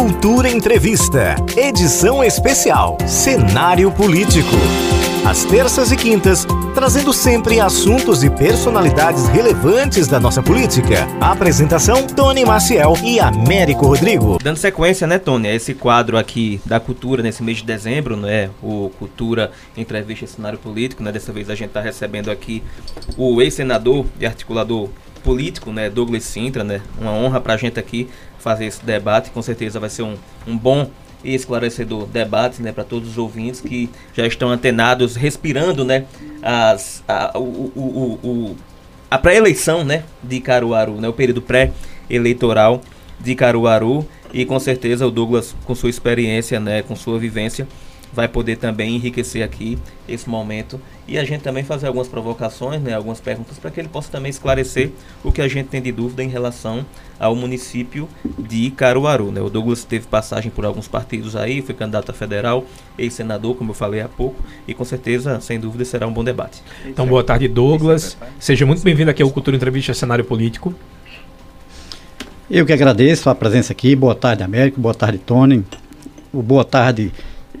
Cultura Entrevista, edição especial Cenário Político. Às terças e quintas, trazendo sempre assuntos e personalidades relevantes da nossa política. A apresentação: Tony Maciel e Américo Rodrigo. Dando sequência, né, Tony, a esse quadro aqui da cultura nesse mês de dezembro, né? O Cultura Entrevista Cenário Político, né? Dessa vez a gente está recebendo aqui o ex-senador e articulador político, né, Douglas Sintra, né? Uma honra para a gente aqui fazer esse debate. Com certeza vai ser um, um bom e esclarecedor debate, né, para todos os ouvintes que já estão antenados, respirando, né, as, a, o, o, o, a pré-eleição, né, de Caruaru, né, o período pré-eleitoral de Caruaru e com certeza o Douglas, com sua experiência, né, com sua vivência, vai poder também enriquecer aqui esse momento e a gente também fazer algumas provocações, né, algumas perguntas para que ele possa também esclarecer o que a gente tem de dúvida em relação ao município de Caruaru. Né? O Douglas teve passagem por alguns partidos aí, foi candidato a federal, ex-senador, como eu falei há pouco, e com certeza, sem dúvida, será um bom debate. Então, boa tarde, Douglas. Seja muito bem-vindo aqui ao Cultura Entrevista Cenário Político. Eu que agradeço a presença aqui. Boa tarde, Américo. Boa tarde, Tony. Boa tarde,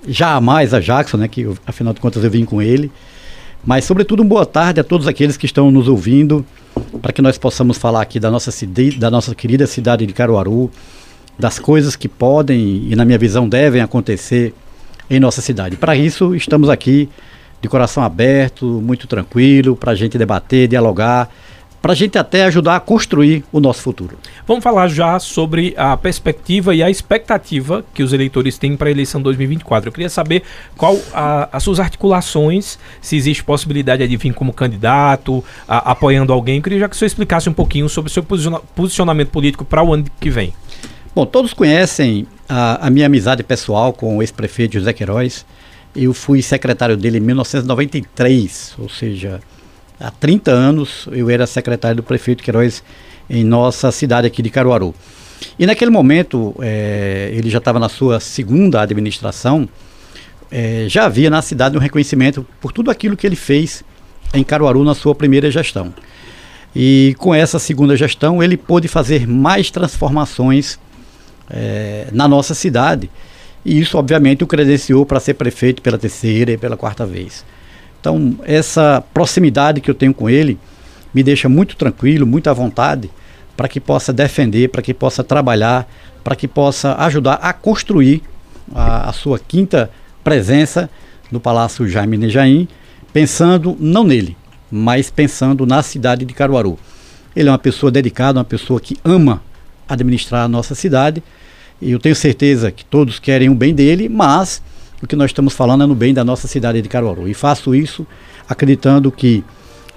jamais a Jackson, né, que afinal de contas eu vim com ele. Mas, sobretudo, uma boa tarde a todos aqueles que estão nos ouvindo, para que nós possamos falar aqui da nossa, da nossa querida cidade de Caruaru, das coisas que podem e, na minha visão, devem acontecer em nossa cidade. Para isso, estamos aqui de coração aberto, muito tranquilo, para a gente debater, dialogar para a gente até ajudar a construir o nosso futuro. Vamos falar já sobre a perspectiva e a expectativa que os eleitores têm para a eleição 2024. Eu queria saber qual a, as suas articulações, se existe possibilidade de vir como candidato, a, apoiando alguém. Eu queria já que o senhor explicasse um pouquinho sobre o seu posicionamento político para o ano que vem. Bom, todos conhecem a, a minha amizade pessoal com o ex-prefeito José Queiroz. Eu fui secretário dele em 1993, ou seja, há 30 anos eu era secretário do prefeito Queiroz em nossa cidade aqui de Caruaru. E naquele momento, é, ele já estava na sua segunda administração, é, já havia na cidade um reconhecimento por tudo aquilo que ele fez em Caruaru na sua primeira gestão. E com essa segunda gestão, ele pôde fazer mais transformações é, na nossa cidade. E isso, obviamente, o credenciou para ser prefeito pela terceira e pela quarta vez. Então, essa proximidade que eu tenho com ele me deixa muito tranquilo, muito à vontade, para que possa defender, para que possa trabalhar, para que possa ajudar a construir a, a, sua quinta presença no Palácio Jaime Nejaim, pensando não nele, mas pensando na cidade de Caruaru. Ele é uma pessoa dedicada, uma pessoa que ama administrar a nossa cidade, e eu tenho certeza que todos querem o bem dele, mas o que nós estamos falando é no bem da nossa cidade de Caruaru. E faço isso acreditando que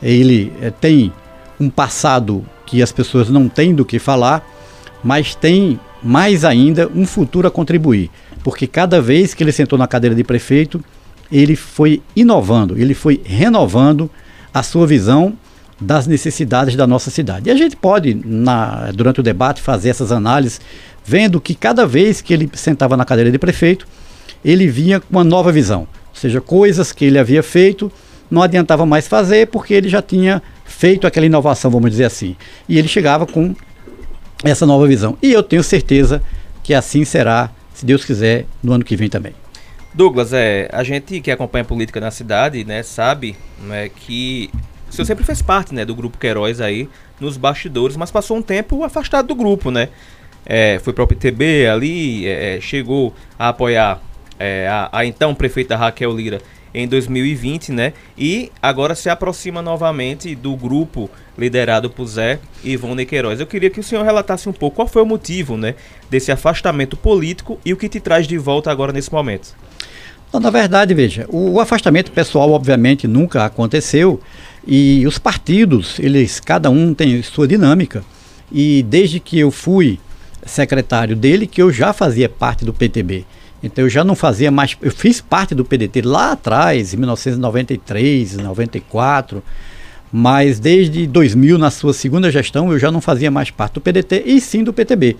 ele é, tem um passado que as pessoas não têm do que falar, mas tem mais ainda um futuro a contribuir. Porque cada vez que ele sentou na cadeira de prefeito, ele foi inovando, ele foi renovando a sua visão das necessidades da nossa cidade. E a gente pode, na, durante o debate, fazer essas análises, vendo que cada vez que ele sentava na cadeira de prefeito, ele vinha com uma nova visão. Ou seja, coisas que ele havia feito não adiantava mais fazer porque ele já tinha feito aquela inovação, vamos dizer assim. E ele chegava com essa nova visão. E eu tenho certeza que assim será, se Deus quiser, no ano que vem também. Douglas, é, a gente que acompanha política na cidade, né, sabe né, que o senhor sempre fez parte né, do grupo Queiroz aí nos bastidores, mas passou um tempo afastado do grupo, né? É, foi para o PTB ali, é, chegou a apoiar é, a, a, então prefeita Raquel Lira em 2020, né? E agora se aproxima novamente do grupo liderado por Zé Ivone Queiroz. Eu queria que o senhor relatasse um pouco qual foi o motivo, né, desse afastamento político e o que te traz de volta agora nesse momento. na verdade, veja, o, o afastamento pessoal obviamente nunca aconteceu e os partidos, eles cada um tem sua dinâmica. E desde que eu fui secretário dele, que eu já fazia parte do PTB. Então eu já não fazia mais. Eu fiz parte do PDT lá atrás, em 1993, 94. Mas desde 2000, na sua segunda gestão, eu já não fazia mais parte do PDT e sim do PTB.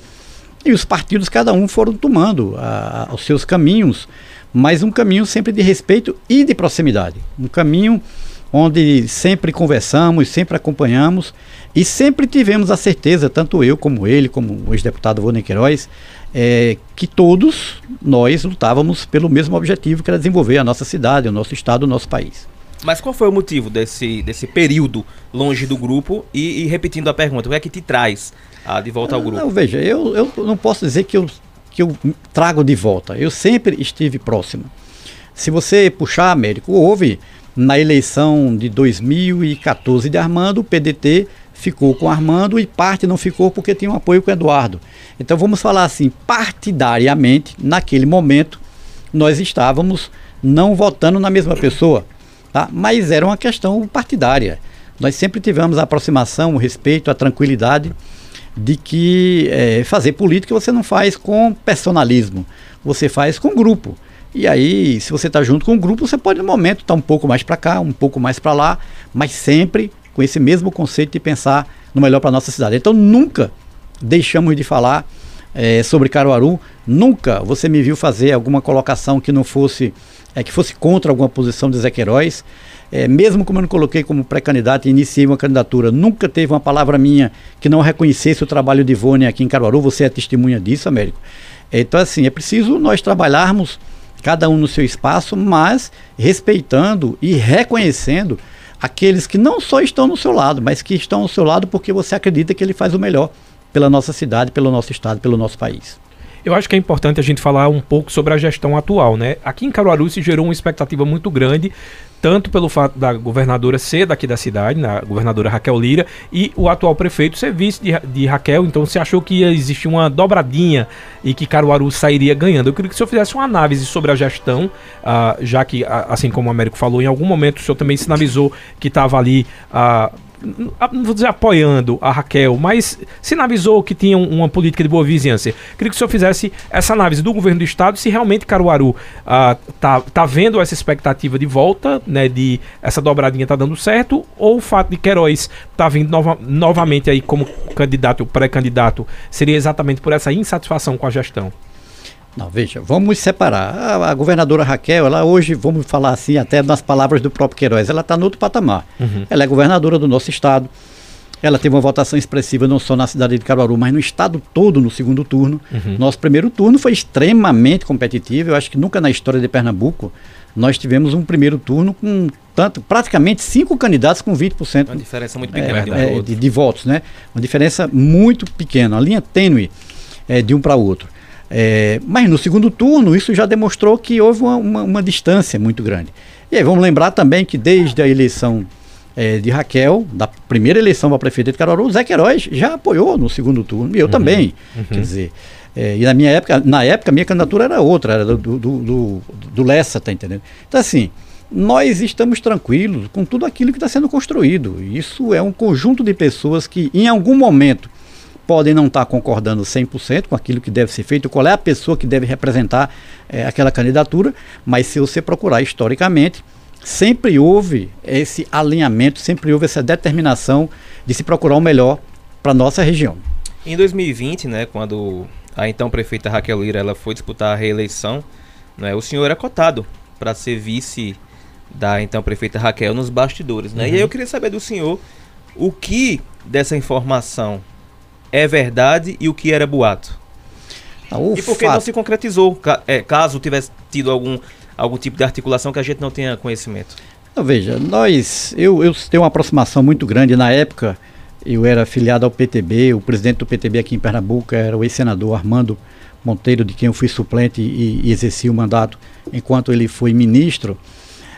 E os partidos, cada um, foram tomando a, a, os seus caminhos, mas um caminho sempre de respeito e de proximidade. Um caminho onde sempre conversamos, sempre acompanhamos e sempre tivemos a certeza, tanto eu como ele, como o ex-deputado Vônei Queiroz, é, que todos nós lutávamos pelo mesmo objetivo, que era desenvolver a nossa cidade, o nosso estado, o nosso país. Mas qual foi o motivo desse, desse período longe do grupo? E, e repetindo a pergunta, o que é que te traz ah, de volta ao grupo? Não, veja, eu, eu não posso dizer que eu, que eu trago de volta. Eu sempre estive próximo. Se você puxar, Américo, houve na eleição de 2014 de Armando, o PDT ficou com Armando e parte não ficou porque tinha um apoio com Eduardo. Então vamos falar assim, partidariamente, naquele momento, nós estávamos não votando na mesma pessoa, tá? mas era uma questão partidária. Nós sempre tivemos a aproximação, o respeito, a tranquilidade de que é, fazer política você não faz com personalismo, você faz com grupo. E aí, se você está junto com o grupo, você pode no momento estar tá um pouco mais para cá, um pouco mais para lá, mas sempre com esse mesmo conceito de pensar no melhor para nossa cidade. Então nunca deixamos de falar é, sobre Caruaru, nunca você me viu fazer alguma colocação que não fosse é, que fosse contra alguma posição de Zé Queiroz. É, mesmo como eu não coloquei como pré-candidato e iniciei uma candidatura, nunca teve uma palavra minha que não reconhecesse o trabalho de Ivone aqui em Caruaru, você é testemunha disso, Américo. Então, assim, é preciso nós trabalharmos cada um no seu espaço, mas respeitando e reconhecendo aqueles que não só estão no seu lado, mas que estão ao seu lado porque você acredita que ele faz o melhor pela nossa cidade, pelo nosso estado, pelo nosso país. Eu acho que é importante a gente falar um pouco sobre a gestão atual, né? Aqui em Caruaru se gerou uma expectativa muito grande, tanto pelo fato da governadora ser daqui da cidade, né, a governadora Raquel Lira, e o atual prefeito ser vice de, de Raquel, então se achou que ia existir uma dobradinha e que Caruaru sairia ganhando. Eu queria que o senhor fizesse uma análise sobre a gestão, uh, já que, uh, assim como o Américo falou, em algum momento o senhor também sinalizou que estava ali. Uh, não vou dizer apoiando a Raquel, mas sinalizou que tinha uma política de boa vizinhança. Queria que o senhor fizesse essa análise do governo do estado, se realmente Caruaru ah, tá, tá vendo essa expectativa de volta, né, de essa dobradinha tá dando certo, ou o fato de Queiroz tá vindo nova, novamente aí como candidato, pré-candidato, seria exatamente por essa insatisfação com a gestão? Não, veja, vamos separar. A, a, governadora Raquel, ela hoje, vamos falar assim, até nas palavras do próprio Queiroz, ela está no outro patamar. Uhum. Ela é governadora do nosso estado. Ela teve uma votação expressiva não só na cidade de Caruaru, mas no estado todo no segundo turno. Uhum. Nosso primeiro turno foi extremamente competitivo. Eu acho que nunca na história de Pernambuco nós tivemos um primeiro turno com tanto, praticamente cinco candidatos com 20%. Uma diferença muito pequena é, de, um é, de, de, votos, né? Uma diferença muito pequena, uma linha tênue é, de um para o outro. É, mas no segundo turno, isso já demonstrou que houve uma, uma, uma, distância muito grande. E aí vamos lembrar também que desde a eleição é, de Raquel, da primeira eleição para prefeito de Caruaru, o Zé Queiroz já apoiou no segundo turno, e eu uhum, também. Uhum. Quer dizer, é, e na minha época, na época, minha candidatura era outra, era do, do, do, do Lessa, tá entendendo? Então, assim, nós estamos tranquilos com tudo aquilo que está sendo construído. Isso é um conjunto de pessoas que, em algum momento, podem não estar concordando 100% com aquilo que deve ser feito, qual é a pessoa que deve representar é, aquela candidatura, mas se você procurar historicamente, sempre houve esse alinhamento, sempre houve essa determinação de se procurar o melhor para nossa região. Em 2020, né, quando a então prefeita Raquel Lira ela foi disputar a reeleição, né, o senhor era cotado para ser vice da então prefeita Raquel nos bastidores, né? Uhum. E aí eu queria saber do senhor o que dessa informação é verdade e o que era boato? Ah, e por que não se concretizou, é, caso tivesse tido algum, algum tipo de articulação que a gente não tenha conhecimento? Então, veja, nós, eu, eu tenho uma aproximação muito grande. Na época, eu era afiliado ao PTB, o presidente do PTB aqui em Pernambuco era o ex-senador Armando Monteiro, de quem eu fui suplente e, e exerci o mandato enquanto ele foi ministro.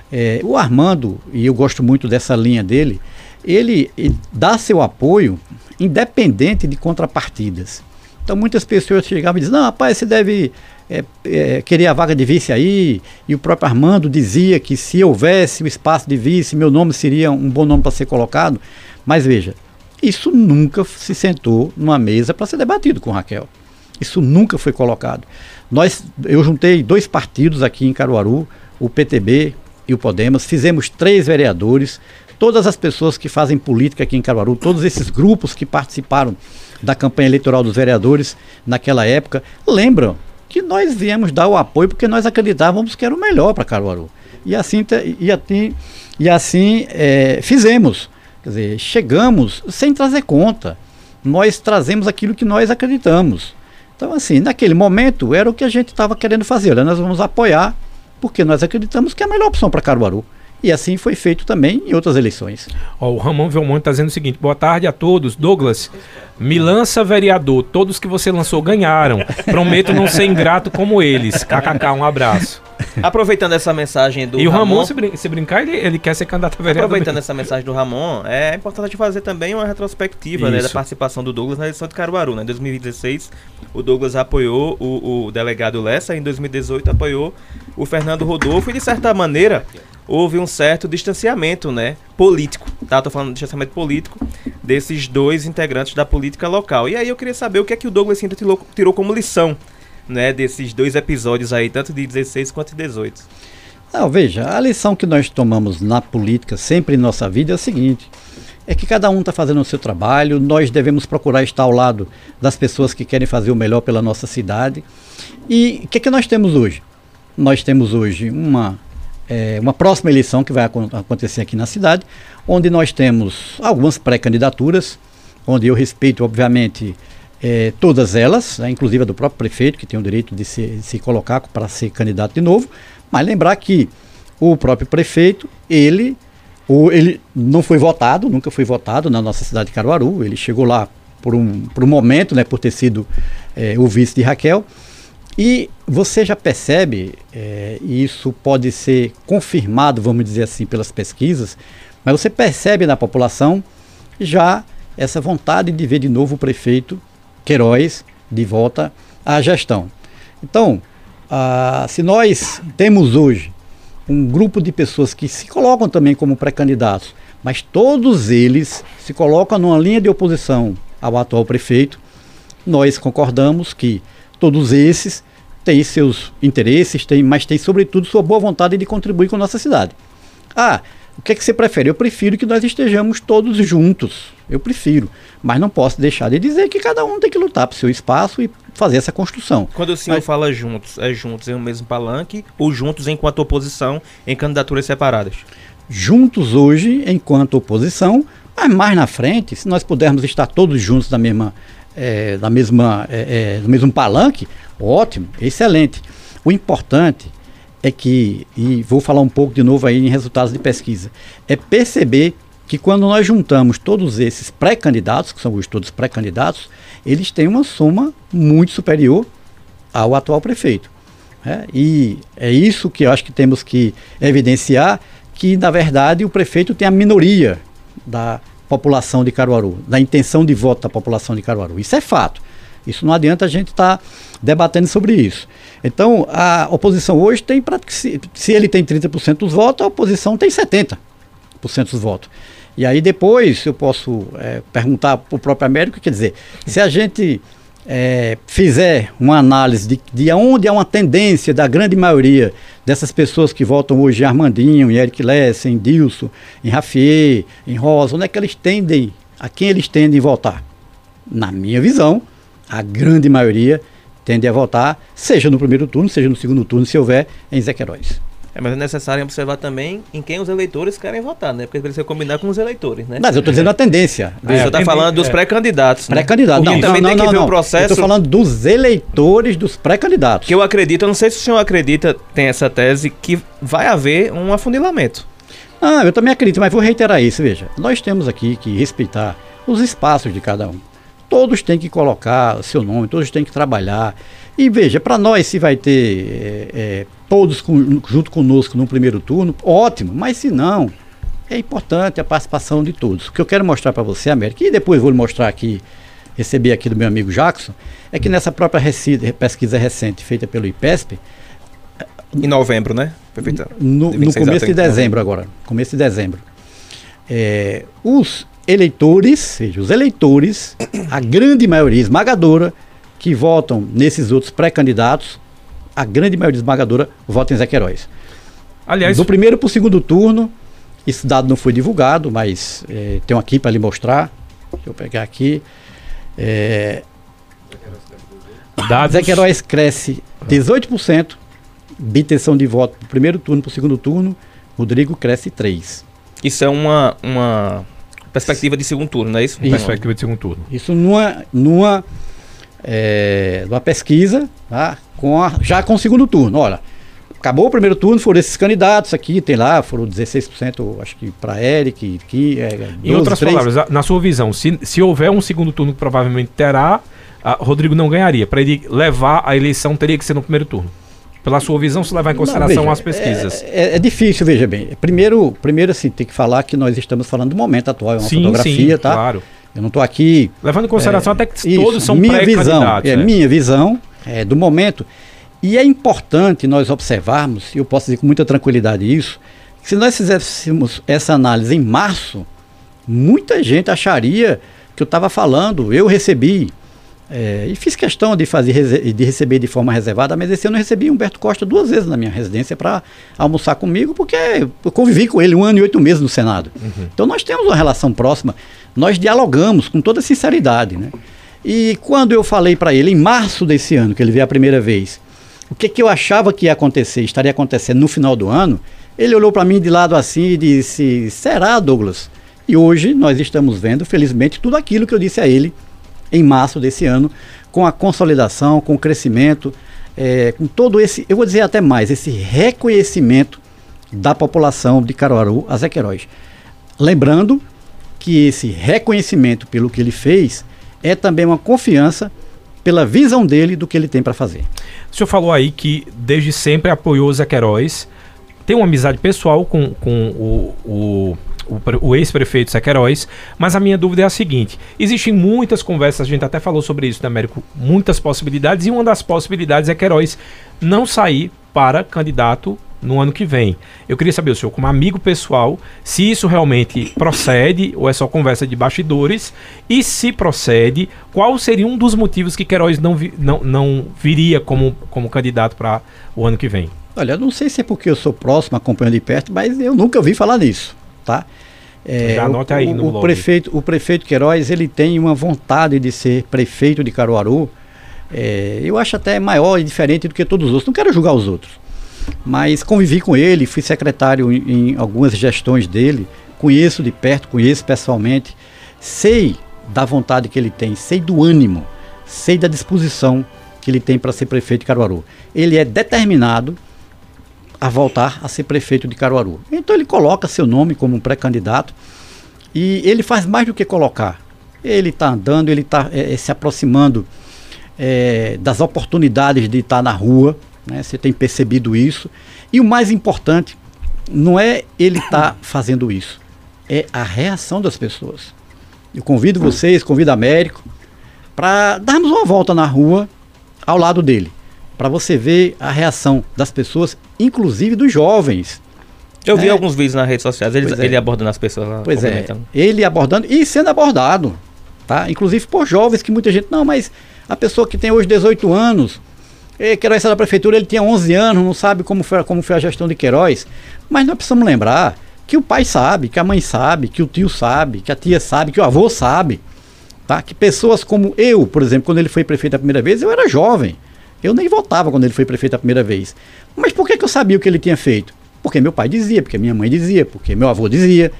É, o Armando, e eu gosto muito dessa linha dele, ele, ele dá seu apoio independente de contrapartidas. Então muitas pessoas chegavam e diziam, não, rapaz, você deve é, é, querer a vaga de vice aí. E o próprio Armando dizia que se houvesse o espaço de vice, meu nome seria um bom nome para ser colocado. Mas veja, isso nunca se sentou numa mesa para ser debatido com Raquel. Isso nunca foi colocado. Nós, eu juntei dois partidos aqui em Caruaru, o PTB e o Podemos, fizemos três vereadores, todas as pessoas que fazem política aqui em Caruaru, todos esses grupos que participaram da campanha eleitoral dos vereadores naquela época, lembram que nós viemos dar o apoio porque nós acreditávamos que era o melhor para Caruaru. E assim, e assim, e assim é, fizemos. Quer dizer, chegamos sem trazer conta. Nós trazemos aquilo que nós acreditamos. Então, assim, naquele momento era o que a gente estava querendo fazer. Olha, nós vamos apoiar, porque nós acreditamos que é a melhor opção para Caruaru. E assim foi feito também em outras eleições. O Ramon Velmonte está dizendo o seguinte: boa tarde a todos. Douglas, me lança vereador. Todos que você lançou ganharam. Prometo não ser ingrato como eles. KKK, um abraço. Aproveitando essa mensagem do e o Ramon, Ramon se, brin- se brincar, ele, ele quer ser candidato a vereador. Aproveitando mesmo. essa mensagem do Ramon, é importante fazer também uma retrospectiva né, da participação do Douglas na eleição de Caruaru. Né? Em 2016, o Douglas apoiou o, o delegado Lessa, em 2018 apoiou o Fernando Rodolfo e, de certa maneira, houve um certo distanciamento né, político. Tá? Tô falando de distanciamento político desses dois integrantes da política local. E aí eu queria saber o que é que o Douglas Sintra tirou, tirou como lição né, desses dois episódios aí, tanto de 16 quanto de 18. Não, veja, a lição que nós tomamos na política, sempre em nossa vida, é o seguinte: é que cada um está fazendo o seu trabalho, nós devemos procurar estar ao lado das pessoas que querem fazer o melhor pela nossa cidade. E o que, é que nós temos hoje? Nós temos hoje uma, eh, uma próxima eleição que vai acon- acontecer aqui na cidade, onde nós temos algumas pré-candidaturas, onde eu respeito, obviamente, eh, todas elas, né, inclusive a do próprio prefeito, que tem o direito de se, de se colocar para ser candidato de novo, mas lembrar que o próprio prefeito, ele, o, ele não foi votado, nunca foi votado na nossa cidade de Caruaru, ele chegou lá por um, por um momento, né, por ter sido eh, o vice de Raquel, e você já percebe, eh, e isso pode ser confirmado, vamos dizer assim, pelas pesquisas, mas você percebe na população já essa vontade de ver de novo o prefeito Queiroz de volta à gestão. Então, ah, se nós temos hoje um grupo de pessoas que se colocam também como pré-candidatos, mas todos eles se colocam numa linha de oposição ao atual prefeito, nós concordamos que todos esses têm seus interesses, têm, mas têm sobretudo sua boa vontade de contribuir com a nossa cidade. Ah, o que é que você prefere? Eu prefiro que nós estejamos todos juntos. Eu prefiro. Mas não posso deixar de dizer que cada um tem que lutar para o seu espaço e fazer essa construção. Quando o senhor Mas- fala juntos, é juntos em um mesmo palanque ou juntos enquanto oposição em candidaturas separadas? Juntos hoje, enquanto oposição, mas mais na frente, se nós pudermos estar todos juntos na mesma, eh, na mesma, eh, eh, no mesmo palanque, ótimo, excelente. O importante é que, e vou falar um pouco de novo aí em resultados de pesquisa, é perceber que quando nós juntamos todos esses pré-candidatos, que são hoje todos pré-candidatos, eles têm uma soma muito superior ao atual prefeito. né? E é isso que eu acho que temos que evidenciar, que na verdade o prefeito tem a minoria da população de Caruaru, da intenção de voto da população de Caruaru. Isso é fato. Isso não adianta a gente estar debatendo sobre isso. Então, a oposição hoje tem, se, se ele tem 30% dos votos, a oposição tem 70% dos votos. E aí depois eu posso eh, perguntar para o próprio Américo, quer dizer, se a gente eh, fizer uma análise de, de onde há uma tendência da grande maioria dessas pessoas que votam hoje em Armandinho, em Eric Lessa, em Dilson, em Rafier, em Rosa, onde é que eles tendem, a quem eles tendem a votar? Na minha visão, a grande maioria tende a votar, seja no primeiro turno, seja no segundo turno, se houver, em Queiroz. É, mas é necessário observar também em quem os eleitores querem votar, né? Porque precisa combinar com os eleitores, né? Mas eu estou dizendo a tendência. o senhor está É, falando dos é. pré-candidatos. né? Pré-candidato. Porque Não, também não, tem não, que ver não. o processo. Estou falando dos eleitores dos pré-candidatos. Que eu acredito, eu não sei se o senhor acredita, tem essa tese, que vai haver um afunilamento. Ah, eu também acredito, mas vou reiterar isso. Veja, nós temos aqui que respeitar os espaços de cada um. Todos têm que colocar seu nome, todos têm que trabalhar. E veja, para nós, se vai ter é, é, todos com- junto conosco no primeiro turno, ótimo, mas se não, é importante a participação de todos. O que eu quero mostrar para você, América, e depois vou lhe mostrar aqui, receber aqui do meu amigo Jackson, é que nessa própria pesquisa recente feita pelo IPESP, Em novembro, né? Perfeito. no, no 26 a começo de 30, dezembro agora, começo de dezembro. É, os eleitores, seja, os eleitores, a grande maioria esmagadora que votam nesses outros pré-candidatos, a grande maioria esmagadora vota em Zé Queiroz. Aliás, Do primeiro para o segundo turno, esse dado não foi divulgado, mas é, tem aqui para lhe mostrar. Deixa eu pegar aqui. É, dados, Zé Queiroz cresce 18% de intenção de voto do primeiro turno para o segundo turno, Rodrigo cresce 3%. Isso é uma, uma perspectiva de segundo turno, não é isso? Isso. perspectiva de segundo turno. Isso numa, numa é, uma pesquisa, tá? com a, já com o segundo turno. Olha, acabou o primeiro turno, foram esses candidatos aqui, tem lá, foram 16%, acho que para Eric, que é, 12, Em outras 3. palavras, na sua visão, se, se houver um segundo turno que provavelmente terá, Rodrigo não ganharia. Para ele levar a eleição, teria que ser no primeiro turno. Pela sua visão, se levar em consideração Não, veja, as pesquisas. É, é- é difícil, veja bem. Primeiro, primeiro assim, tem que falar que nós estamos falando do momento atual, é uma sim, fotografia, sim, tá? claro. Eu não estou aqui Levando em consideração até que Isso, todos são minha visão, é, né? minha visão é, do momento. E é importante nós observarmos, e eu posso dizer com muita tranquilidade isso, que se nós fizéssemos essa análise em março, muita gente acharia que eu estava falando, eu recebi, é, e fiz questão de fazer de receber de forma reservada, mas esse ano eu recebi Humberto Costa duas vezes na minha residência para almoçar comigo, porque eu convivi com ele um ano e oito meses no Senado. Então nós temos uma relação próxima, nós dialogamos com toda sinceridade, né? E quando eu falei para ele, em março desse ano, que ele veio a primeira vez, o que, que eu achava que ia acontecer, estaria acontecendo no final do ano, ele olhou para mim de lado assim e disse: Será, Douglas? E hoje nós estamos vendo, felizmente, tudo aquilo que eu disse a ele em março desse ano, com a consolidação, com o crescimento, eh, com todo esse, eu vou dizer até mais, esse reconhecimento da população de Caruaru a Queiroz. Lembrando que esse reconhecimento pelo que ele fez é também uma confiança pela visão dele do que ele tem para fazer. O senhor falou aí que desde sempre apoiou Zé Queiroz, tem uma amizade pessoal com, com o, o, o, o ex-prefeito Queiroz, mas a minha dúvida é a seguinte: existem muitas conversas, a gente até falou sobre isso na América, muitas possibilidades, e uma das possibilidades é Queiroz não sair para candidato no ano que vem. Eu queria saber, o senhor, como amigo pessoal, se isso realmente procede ou é só conversa de bastidores, e se procede, qual seria um dos motivos que Queiroz não, vi- não, não viria como, como candidato para o ano que vem? Olha, eu não sei se é porque eu sou próximo, acompanho de perto, mas eu nunca ouvi falar nisso, tá? É, Já o- anote aí o, no o blog. prefeito, o prefeito Queiroz, ele tem uma vontade de ser prefeito de Caruaru. é, eu acho até maior e diferente do que todos os outros. Não quero julgar os outros, mas convivi com ele, fui secretário em, em algumas gestões dele, conheço de perto, conheço pessoalmente, sei da vontade que ele tem, sei do ânimo, sei da disposição que ele tem para ser prefeito de Caruaru. Ele é determinado a voltar a ser prefeito de Caruaru. Então ele coloca seu nome como um pré-candidato e ele faz mais do que colocar. Ele está andando, ele está se aproximando eh, das oportunidades de estar na rua. Né? Você tem percebido isso. E o mais importante não é ele estar fazendo isso, é a reação das pessoas. Eu convido vocês, convido Américo, para darmos uma volta na rua ao lado dele, para você ver a reação das pessoas, inclusive dos jovens. Eu vi É. alguns vídeos nas redes sociais, ele, é. ele abordando as pessoas lá. Pois é, ele abordando e sendo abordado, tá? Inclusive por jovens que muita gente, não, mas a pessoa que tem hoje 18 anos, Queiroz saiu da prefeitura, ele tinha 11 anos, não sabe como foi, como foi a gestão de Queiroz. Mas nós precisamos lembrar que o pai sabe, que a mãe sabe, que o tio sabe, que a tia sabe, que o avô sabe, tá? Que pessoas como eu, por exemplo, quando ele foi prefeito a primeira vez, eu era jovem. Eu nem votava quando ele foi prefeito a primeira vez. Mas por que, que eu sabia o que ele tinha feito? Porque meu pai dizia, porque minha mãe dizia, porque meu avô dizia.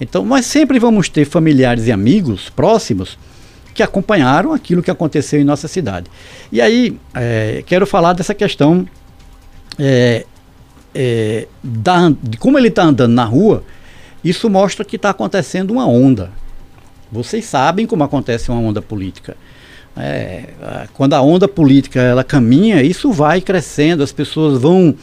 Então nós sempre vamos ter familiares e amigos próximos que acompanharam aquilo que aconteceu em nossa cidade. E aí, eh, quero falar dessa questão eh, eh, da, de como ele está andando na rua. Isso mostra que está acontecendo uma onda. Vocês sabem como acontece uma onda política. É, quando a onda política ela caminha, isso vai crescendo, as pessoas vão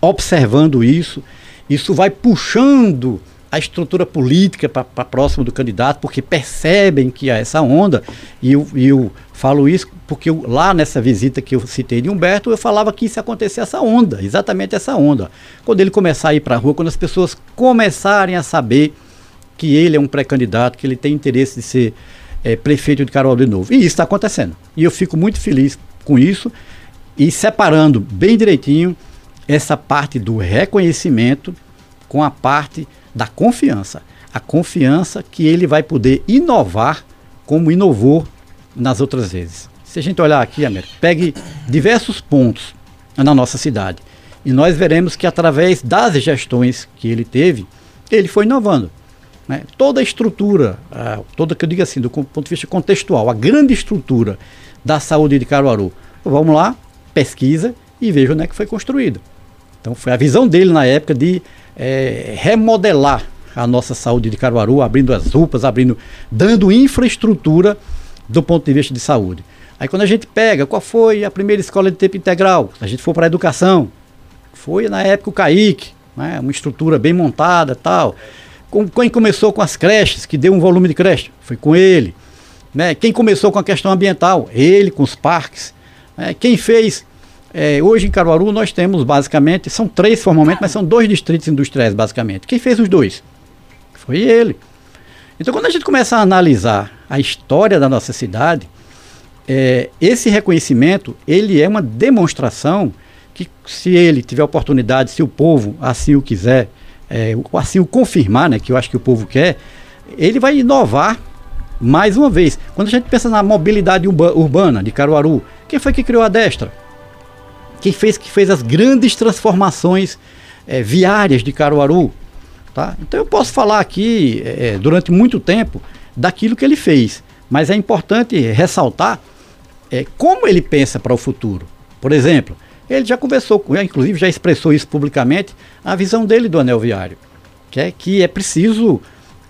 observando isso, isso vai puxando a estrutura política para próximo do candidato, porque percebem que há essa onda, e eu, eu falo isso porque eu- lá nessa visita que eu citei de Humberto, eu falava que ia acontecer essa onda, exatamente essa onda. Quando ele começar a ir para a rua, quando as pessoas começarem a saber que ele é um pré-candidato, que ele tem interesse de ser eh, prefeito de Caruaru de novo. E isso está acontecendo. E eu fico muito feliz com isso e separando bem direitinho essa parte do reconhecimento com a parte da confiança. A confiança que ele vai poder inovar como inovou nas outras vezes. Se a gente olhar aqui, Américo, pegue diversos pontos na nossa cidade e nós veremos que através das gestões que ele teve, ele foi inovando. né? Toda a estrutura, toda que eu digo assim, do ponto de vista contextual, a grande estrutura da saúde de Caruaru. Vamos lá, pesquisa e veja onde é que foi construído. Então foi a visão dele na época de é, remodelar a nossa saúde de Caruaru, abrindo as UPAs, abrindo, dando infraestrutura do ponto de vista de saúde. Aí quando a gente pega, qual foi a primeira escola de tempo integral? A gente for para a educação. Foi na época o CAIC, né, uma estrutura bem montada tal. Com, quem começou com as creches, que deu um volume de creche, foi com ele. Né? Quem começou com a questão ambiental? Ele, com os parques. Né? Quem fez é, hoje em Caruaru nós temos basicamente, são três formalmente, mas são dois distritos industriais basicamente. Quem fez os dois? Foi ele. Então quando a gente começa a analisar a história da nossa cidade, é, esse reconhecimento ele é uma demonstração que se ele tiver oportunidade, se o povo assim o quiser, é, assim o confirmar, né, que eu acho que o povo quer, ele vai inovar mais uma vez. Quando a gente pensa na mobilidade urbana de Caruaru, quem foi que criou a Destra? Quem fez que fez as grandes transformações é, viárias de Caruaru? Tá? Então eu posso falar aqui é, durante muito tempo daquilo que ele fez, mas é importante ressaltar é, como ele pensa para o futuro. Por exemplo, ele já conversou, inclusive já expressou isso publicamente, a visão dele do anel viário, que é que é preciso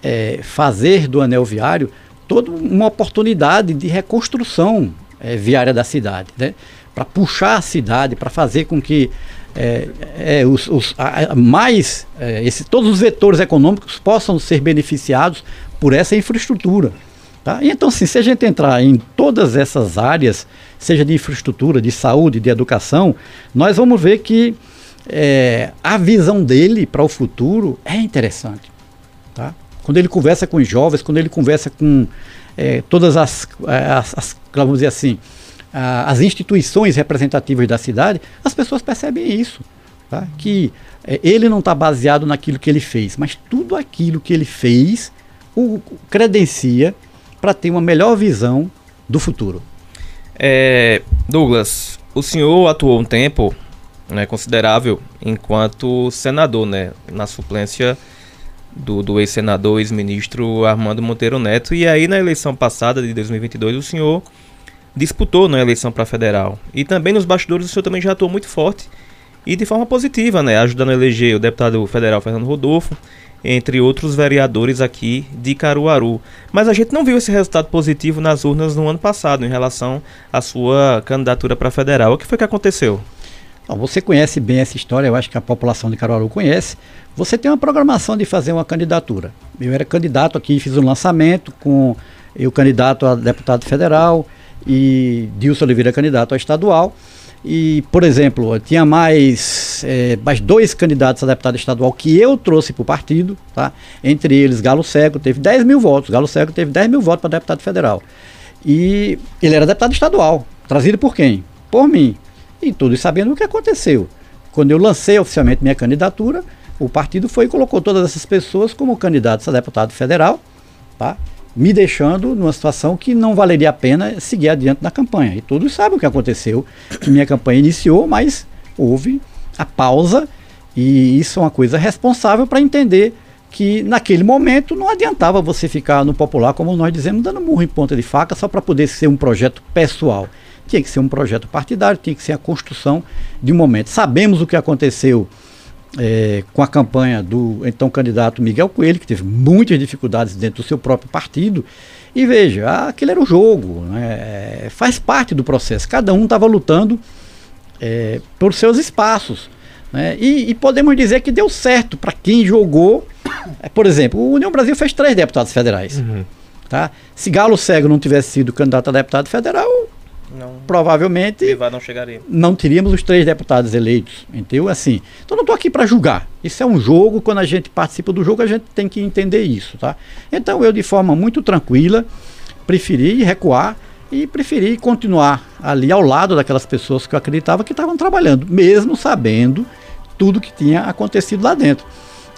é, fazer do anel viário toda uma oportunidade de reconstrução é, viária da cidade, né? Para puxar a cidade, para fazer com que é, é, os, os a, mais é, esse, todos os vetores econômicos possam ser beneficiados por essa infraestrutura. Tá? Então, assim, se a gente entrar em todas essas áreas, seja de infraestrutura, de saúde, de educação, nós vamos ver que é, a visão dele para o futuro é interessante. Tá? Quando ele conversa com os jovens, quando ele conversa com todas as, as, as, vamos dizer assim, as instituições representativas da cidade, as pessoas percebem isso. Tá? Que é, ele não está baseado naquilo que ele fez, mas tudo aquilo que ele fez o credencia para ter uma melhor visão do futuro. É, Douglas, o senhor atuou um tempo né, considerável enquanto senador, né, na suplência do, do ex-senador, ex-ministro Armando Monteiro Neto. E aí, na eleição passada de 2022, o senhor disputou na eleição para federal. E também nos bastidores o senhor também já atuou muito forte e de forma positiva, né, ajudando a eleger o deputado federal Fernando Rodolfo entre outros vereadores aqui de Caruaru. Mas a gente não viu esse resultado positivo nas urnas no ano passado em relação à sua candidatura para federal. O que foi que aconteceu? você conhece bem essa história, eu acho que a população de Caruaru conhece. Você tem uma programação de fazer uma candidatura. Eu era candidato aqui, fiz um lançamento com eu candidato a deputado federal e Dilson Oliveira candidato a estadual. E, por exemplo, tinha mais, é, mais dois candidatos a deputado estadual que eu trouxe para o partido, tá? entre eles Galo Cego, teve 10 mil votos. Galo Cego teve 10 mil votos para deputado federal. E ele era deputado estadual, trazido por quem? Por mim. E todos sabendo o que aconteceu. Quando eu lancei oficialmente minha candidatura, o partido foi e colocou todas essas pessoas como candidatos a deputado federal, tá? Me deixando numa situação que não valeria a pena seguir adiante na campanha. E todos sabem o que aconteceu, que minha campanha iniciou, mas houve a pausa e isso é uma coisa responsável para entender que naquele momento não adiantava você ficar no popular, como nós dizemos, dando murro em ponta de faca só para poder ser um projeto pessoal. Tinha que ser um projeto partidário, tinha que ser a construção de um momento. Sabemos o que aconteceu é, com a campanha do então candidato Miguel Coelho, que teve muitas dificuldades dentro do seu próprio partido. E veja, aquele era o jogo, né? É, faz parte do processo. Cada um estava lutando é, por seus espaços. Né? E, e, podemos dizer que deu certo para quem jogou. É, por exemplo, o União Brasil fez três deputados federais. Uhum. Tá? Se Galo Cego não tivesse sido candidato a deputado federal, provavelmente não, não teríamos os três deputados eleitos. Entendeu? Assim. Então não estou aqui para julgar. Isso é um jogo, quando a gente participa do jogo, a gente tem que entender isso. Tá? Então eu, de forma muito tranquila, preferi recuar e preferi continuar ali ao lado daquelas pessoas que eu acreditava que estavam trabalhando, mesmo sabendo tudo que tinha acontecido lá dentro.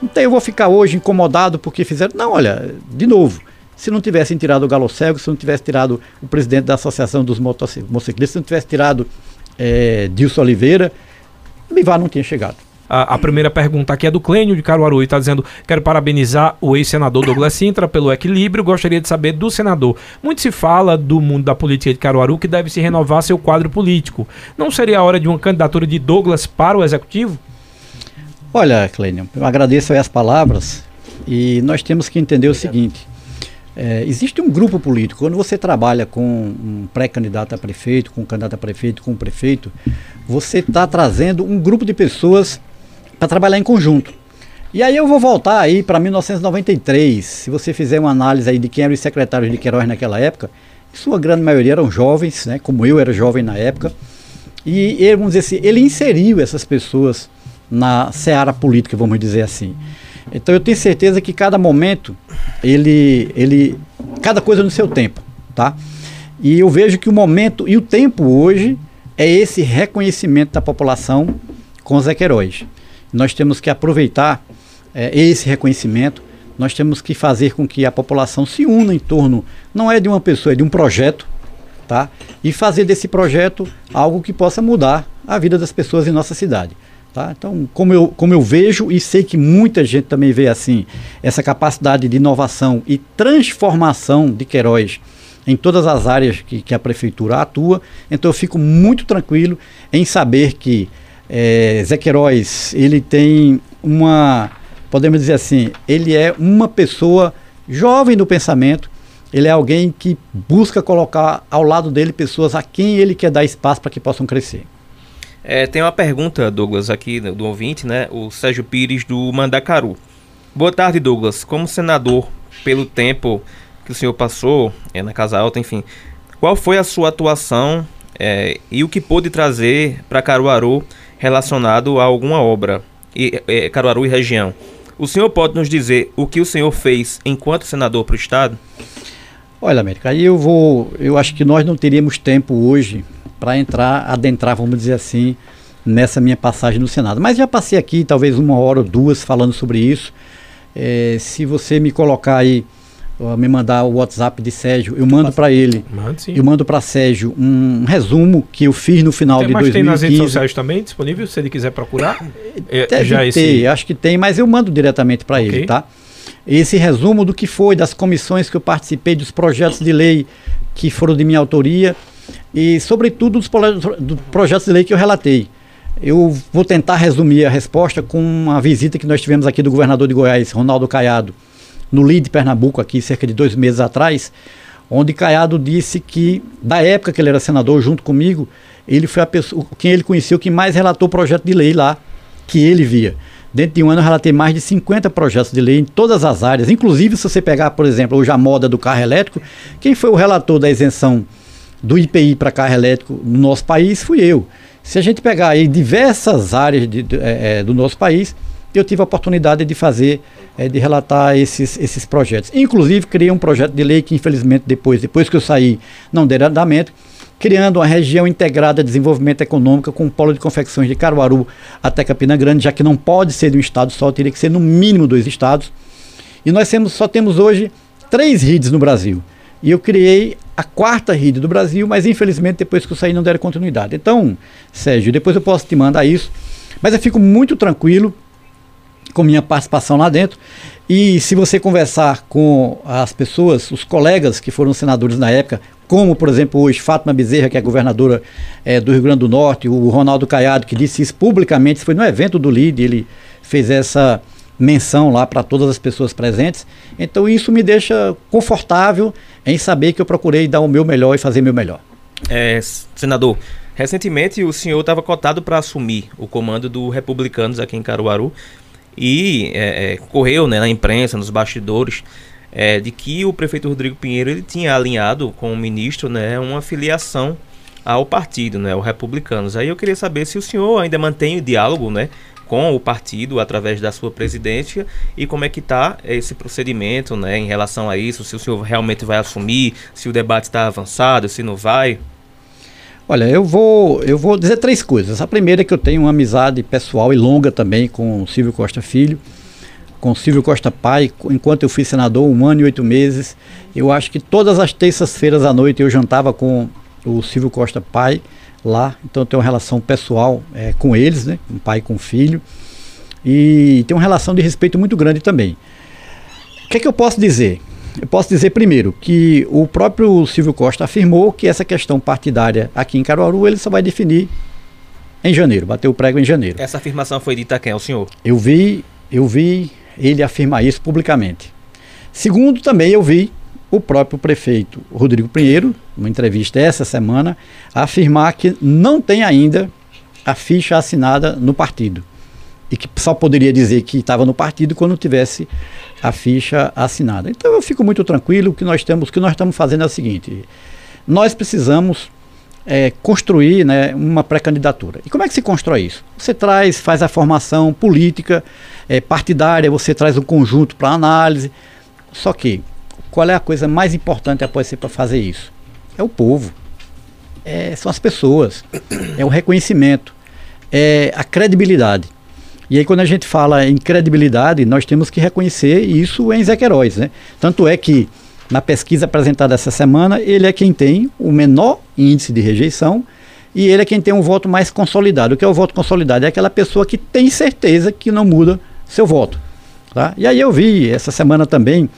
Então eu vou ficar hoje incomodado porque fizeram. Não, olha, de novo, se não tivessem tirado o Galo Cego, se não tivesse tirado o presidente da Associação dos Motociclistas, se não tivesse tirado é, Dilson Oliveira, o Bivar não tinha chegado. A, a primeira pergunta aqui é do Clênio de Caruaru e está dizendo: quero parabenizar o ex-senador Douglas Sintra pelo equilíbrio. Gostaria de saber do senador. Muito se fala do mundo da política de Caruaru que deve se renovar seu quadro político. Não seria a hora de uma candidatura de Douglas para o executivo? Olha, Clênio, eu agradeço as palavras e nós temos que entender o seguinte. É, existe um grupo político. Quando você trabalha com um pré-candidato a prefeito, com um candidato a prefeito, com um prefeito, você está trazendo um grupo de pessoas para trabalhar em conjunto. E aí eu vou voltar aí para 1993. Se você fizer uma análise aí de quem eram os secretários de Queiroz naquela época, sua grande maioria eram jovens, né, como eu era jovem na época. E vamos dizer assim, ele inseriu essas pessoas na seara política, vamos dizer assim. Então eu tenho certeza que cada momento ele, ele, cada coisa no seu tempo, tá? E eu vejo que o momento e o tempo hoje é esse reconhecimento da população com os Queiroz. Nós temos que aproveitar é, esse reconhecimento, nós temos que fazer com que a população se una em torno, não é de uma pessoa, é de um projeto, tá? E fazer desse projeto algo que possa mudar a vida das pessoas em nossa cidade. Tá? Então, como eu, como eu vejo e sei que muita gente também vê assim, essa capacidade de inovação e transformação de Queiroz em todas as áreas que, que a prefeitura atua, então eu fico muito tranquilo em saber que é, Zé Queiroz, ele tem uma, podemos dizer assim, ele é uma pessoa jovem no pensamento, ele é alguém que busca colocar ao lado dele pessoas a quem ele quer dar espaço para que possam crescer. É, tem uma pergunta, Douglas, aqui do ouvinte, né? O Sérgio Pires do Mandacaru. Boa tarde, Douglas. Como senador, pelo tempo que o senhor passou é, na Casa Alta, enfim, qual foi a sua atuação é, e o que pôde trazer para Caruaru relacionado a alguma obra, e, é, Caruaru e região? O senhor pode nos dizer o que o senhor fez enquanto senador para o Estado? Olha, América, eu vou. Eu acho que nós não teríamos tempo hoje para entrar, adentrar, vamos dizer assim, nessa minha passagem no Senado. Mas já passei aqui talvez uma hora ou duas falando sobre isso. É, se você me colocar aí, me mandar o WhatsApp de Sérgio, eu mando para ele. Eu mando para Sérgio um resumo que eu fiz no final tem, de mas 2015. Mas tem nas redes sociais também disponível, se ele quiser procurar? É, Deve já ter, esse... acho que tem, mas eu mando diretamente para okay. ele, tá? Esse resumo do que foi, das comissões que eu participei, dos projetos de lei que foram de minha autoria e, sobretudo, dos, projetos de lei que eu relatei. Eu vou tentar resumir a resposta com uma visita que nós tivemos aqui do governador de Goiás, Ronaldo Caiado, no LID Pernambuco, aqui cerca de dois meses atrás, onde Caiado disse que, da época que ele era senador, junto comigo, ele foi a pessoa, quem ele conheceu que mais relatou projeto de lei lá, que ele via. Dentro de um ano eu relatei mais de 50 projetos de lei em todas as áreas, inclusive se você pegar, por exemplo, hoje a moda do carro elétrico, quem foi o relator da isenção do IPI para carro elétrico no nosso país fui eu. Se a gente pegar aí diversas áreas de, de, é, do nosso país, eu tive a oportunidade de fazer, é, de relatar esses, esses projetos. Inclusive, criei um projeto de lei que, infelizmente, depois, depois que eu saí, não deu andamento, criando uma região integrada de desenvolvimento econômico com um polo de confecções de Caruaru até Campina Grande, já que não pode ser de um estado só, teria que ser no mínimo dois estados. E nós temos, só temos hoje três RIDs no Brasil. E eu criei a quarta rede do Brasil, mas infelizmente depois que eu saí não deram continuidade. Então, Sérgio, depois eu posso te mandar isso. Mas eu fico muito tranquilo com minha participação lá dentro. E se você conversar com as pessoas, os colegas que foram senadores na época, como por exemplo hoje Fátima Bezerra, que é governadora é, do Rio Grande do Norte, o Ronaldo Caiado, que disse isso publicamente, foi no evento do LID, ele fez essa menção lá para todas as pessoas presentes. Então isso me deixa confortável em saber que eu procurei dar o meu melhor e fazer meu melhor. É, senador, recentemente o senhor estava cotado para assumir o comando do Republicanos aqui em Caruaru e é, é, correu né, na imprensa, nos bastidores, é, de que o prefeito Rodrigo Pinheiro ele tinha alinhado com o ministro né, uma filiação ao partido, né, o Republicanos. Aí eu queria saber se o senhor ainda mantém o diálogo né, com o partido através da sua presidência e como é que está esse procedimento né, em relação a isso, se o senhor realmente vai assumir, se o debate está avançado, se não vai. Olha, eu vou, eu vou dizer três coisas. A primeira é que eu tenho uma amizade pessoal e longa também com o Silvio Costa Filho, com o Silvio Costa Pai, enquanto eu fui senador, um ano e oito meses. Eu acho que todas as terças-feiras à noite eu jantava com o Silvio Costa Pai lá, então eu tenho uma relação pessoal é, com eles, né, um pai com filho. e tem uma relação de respeito muito grande também. O que é que eu posso dizer? Eu posso dizer primeiro que o próprio Silvio Costa afirmou que essa questão partidária aqui em Caruaru ele só vai definir em janeiro, bateu o prego em janeiro. Essa afirmação foi dita a quem? O senhor? Eu vi, eu vi ele afirmar isso publicamente. Segundo, também eu vi o próprio prefeito Rodrigo Pinheiro, numa entrevista essa semana, afirmar que não tem ainda a ficha assinada no partido. E que só poderia dizer que estava no partido quando tivesse a ficha assinada. Então eu fico muito tranquilo, o que nós temos, o que nós estamos fazendo é o seguinte: nós precisamos é, construir né, uma pré-candidatura. E como é que se constrói isso? Você traz, faz a formação política, é, partidária, você traz um conjunto para análise. Só que, qual é a coisa mais importante após ser para fazer isso? É o povo. É, são as pessoas. É o reconhecimento. É a credibilidade. E aí, quando a gente fala em credibilidade, nós temos que reconhecer isso em Queiroz, né? Tanto é que na pesquisa apresentada essa semana, ele é quem tem o menor índice de rejeição e ele é quem tem um voto mais consolidado. O que é o voto consolidado? É aquela pessoa que tem certeza que não muda seu voto. Tá? E aí eu vi essa semana também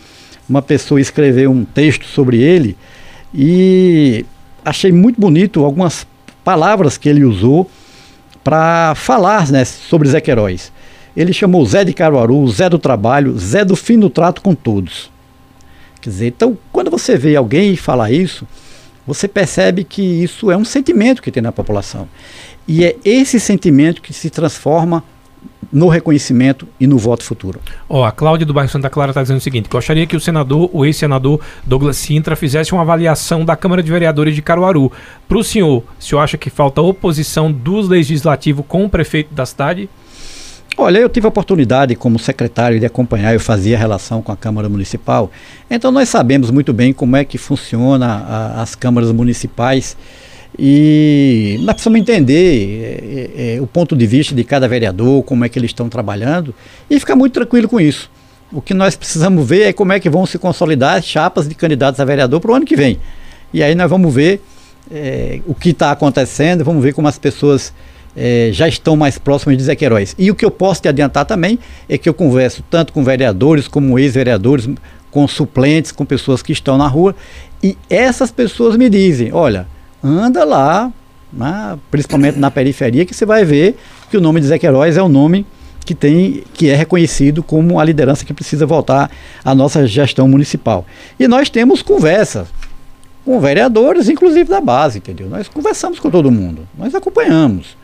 uma pessoa escrever um texto sobre ele e achei muito bonito algumas palavras que ele usou para falar né, sobre Zé Queiroz. Ele chamou Zé de Caruaru, Zé do Trabalho, Zé do Fim do Trato com Todos. Quer dizer, então, quando você vê alguém falar isso, você percebe que isso é um sentimento que tem na população. E é esse sentimento que se transforma no reconhecimento e no voto futuro. Ó, oh, a Cláudia do bairro Santa Clara está dizendo o seguinte: gostaria que o senador, o ex-senador Douglas Sintra, fizesse uma avaliação da Câmara de Vereadores de Caruaru. Para o senhor, o senhor acha que falta oposição dos legislativos com o prefeito da cidade? Olha, eu tive a oportunidade como secretário de acompanhar, eu fazia relação com a Câmara Municipal, então nós sabemos muito bem como é que funciona a, as câmaras municipais e nós precisamos entender é, é, o ponto de vista de cada vereador, como é que eles estão trabalhando e ficar muito tranquilo com isso. O que nós precisamos ver é como é que vão se consolidar as chapas de candidatos a vereador para o ano que vem. E aí nós vamos ver é, o que está acontecendo, vamos ver como as pessoas é, já estão mais próximos de Queiroz. E o que eu posso te adiantar também é que eu converso tanto com vereadores como ex-vereadores, com suplentes, com pessoas que estão na rua, e essas pessoas me dizem: olha, anda lá, na, principalmente na periferia, que você vai ver que o nome de Zé Queiroz é o nome que tem que é reconhecido como a liderança que precisa voltar à nossa gestão municipal. E nós temos conversas com vereadores, inclusive da base, entendeu? Nós conversamos com todo mundo, nós acompanhamos.